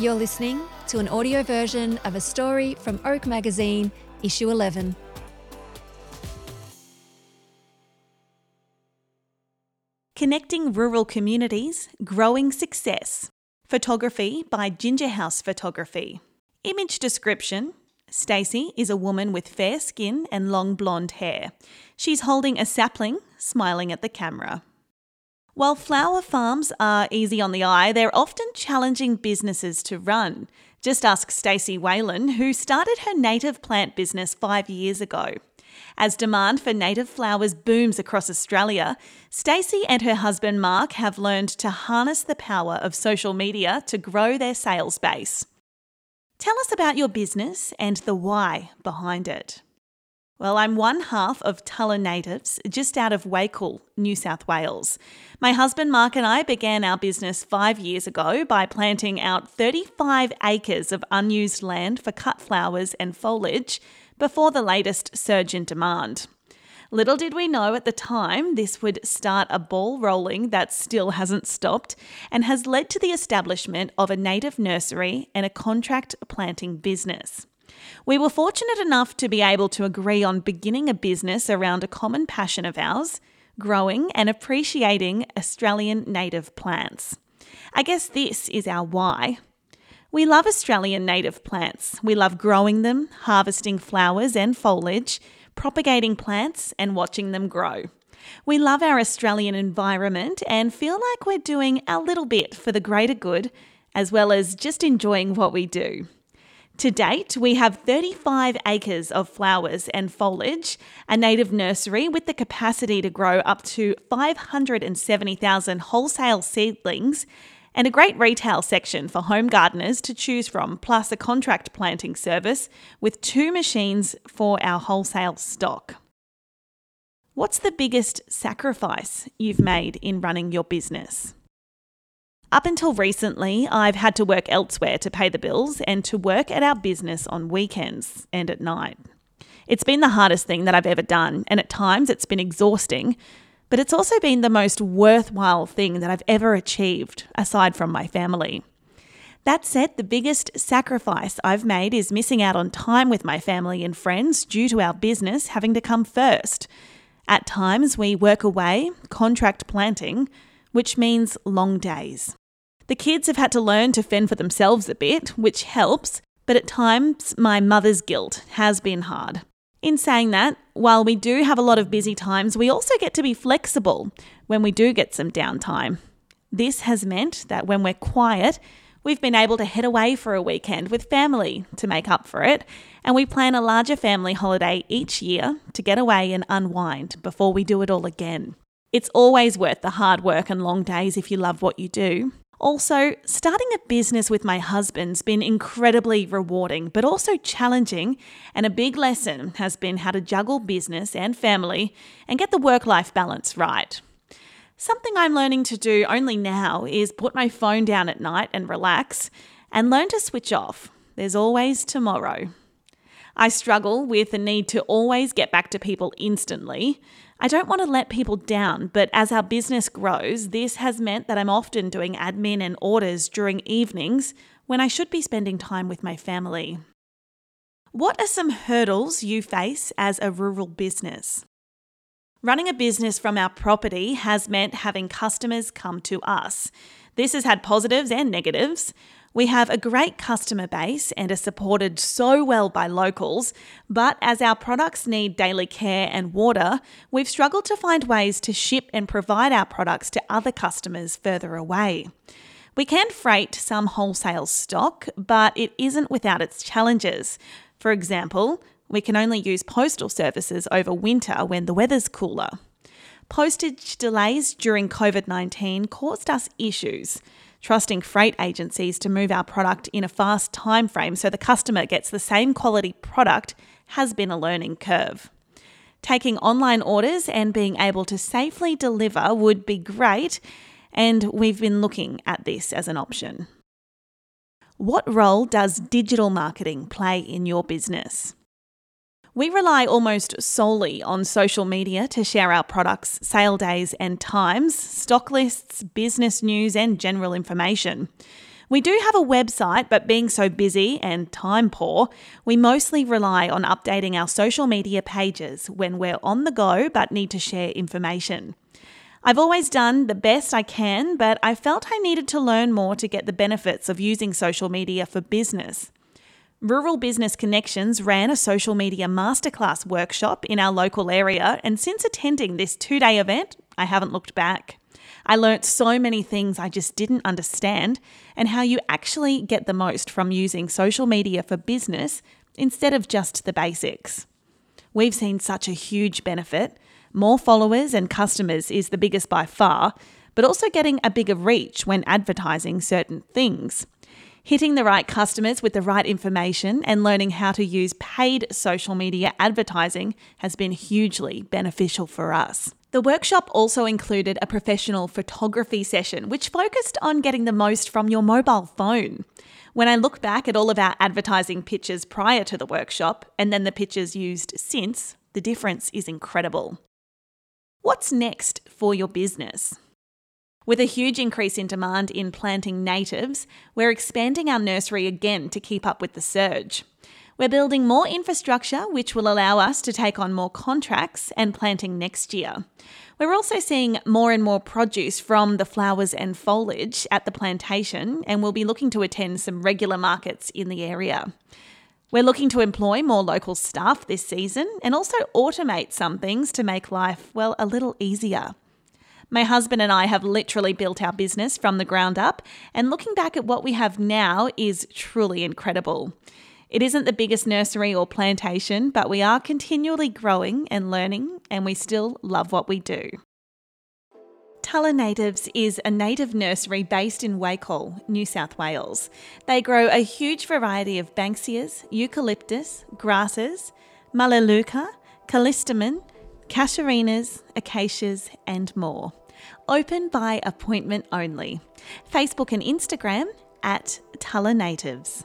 You're listening to an audio version of a story from Oak Magazine, issue 11. Connecting Rural Communities, Growing Success. Photography by Ginger House Photography. Image description Stacey is a woman with fair skin and long blonde hair. She's holding a sapling, smiling at the camera. While flower farms are easy on the eye, they're often challenging businesses to run. Just ask Stacey Waylen, who started her native plant business five years ago. As demand for native flowers booms across Australia, Stacey and her husband Marc have learned to harness the power of social media to grow their sales base. Tell us about your business and the why behind it. Well, I'm one half of Tulla Natives, just out of Wakool, New South Wales. My husband Marc and I began our business five years ago by planting out 35 acres of unused land for cut flowers and foliage before the latest surge in demand. Little did we know at the time this would start a ball rolling that still hasn't stopped and has led to the establishment of a native nursery and a contract planting business. We were fortunate enough to be able to agree on beginning a business around a common passion of ours growing and appreciating Australian native plants. I guess this is our why. We love Australian native plants. We love growing them, harvesting flowers and foliage, propagating plants, and watching them grow. We love our Australian environment and feel like we're doing a little bit for the greater good, as well as just enjoying what we do. To date, we have 35 acres of flowers and foliage, a native nursery with the capacity to grow up to 570,000 wholesale seedlings, and a great retail section for home gardeners to choose from, plus a contract planting service with two machines for our wholesale stock. What's the biggest sacrifice you've made in running your business? Up until recently, I've had to work elsewhere to pay the bills and to work at our business on weekends and at night. It's been the hardest thing that I've ever done, and at times it's been exhausting, but it's also been the most worthwhile thing that I've ever achieved, aside from my family. That said, the biggest sacrifice I've made is missing out on time with my family and friends due to our business having to come first. At times, we work away, contract planting, which means long days. The kids have had to learn to fend for themselves a bit, which helps, but at times my mother's guilt has been hard. In saying that, while we do have a lot of busy times, we also get to be flexible when we do get some downtime. This has meant that when we're quiet, we've been able to head away for a weekend with family to make up for it, and we plan a larger family holiday each year to get away and unwind before we do it all again. It's always worth the hard work and long days if you love what you do, also, starting a business with my husband's been incredibly rewarding, but also challenging, and a big lesson has been how to juggle business and family and get the work life balance right. Something I'm learning to do only now is put my phone down at night and relax and learn to switch off. There's always tomorrow. I struggle with the need to always get back to people instantly. I don't want to let people down, but as our business grows, this has meant that I'm often doing admin and orders during evenings when I should be spending time with my family. What are some hurdles you face as a rural business? Running a business from our property has meant having customers come to us. This has had positives and negatives. We have a great customer base and are supported so well by locals, but as our products need daily care and water, we've struggled to find ways to ship and provide our products to other customers further away. We can freight some wholesale stock, but it isn't without its challenges. For example, we can only use postal services over winter when the weather's cooler. Postage delays during COVID 19 caused us issues trusting freight agencies to move our product in a fast time frame so the customer gets the same quality product has been a learning curve. Taking online orders and being able to safely deliver would be great, and we've been looking at this as an option. What role does digital marketing play in your business? We rely almost solely on social media to share our products, sale days and times, stock lists, business news, and general information. We do have a website, but being so busy and time poor, we mostly rely on updating our social media pages when we're on the go but need to share information. I've always done the best I can, but I felt I needed to learn more to get the benefits of using social media for business. Rural Business Connections ran a social media masterclass workshop in our local area, and since attending this two day event, I haven't looked back. I learnt so many things I just didn't understand and how you actually get the most from using social media for business instead of just the basics. We've seen such a huge benefit. More followers and customers is the biggest by far, but also getting a bigger reach when advertising certain things. Hitting the right customers with the right information and learning how to use paid social media advertising has been hugely beneficial for us. The workshop also included a professional photography session, which focused on getting the most from your mobile phone. When I look back at all of our advertising pictures prior to the workshop and then the pictures used since, the difference is incredible. What's next for your business? With a huge increase in demand in planting natives, we're expanding our nursery again to keep up with the surge. We're building more infrastructure, which will allow us to take on more contracts and planting next year. We're also seeing more and more produce from the flowers and foliage at the plantation, and we'll be looking to attend some regular markets in the area. We're looking to employ more local staff this season and also automate some things to make life, well, a little easier. My husband and I have literally built our business from the ground up, and looking back at what we have now is truly incredible. It isn't the biggest nursery or plantation, but we are continually growing and learning, and we still love what we do. Tulla Natives is a native nursery based in Wakool, New South Wales. They grow a huge variety of banksias, eucalyptus, grasses, melaleuca, callistemon, casuarinas, acacias, and more. Open by appointment only. Facebook and Instagram at Tulla Natives.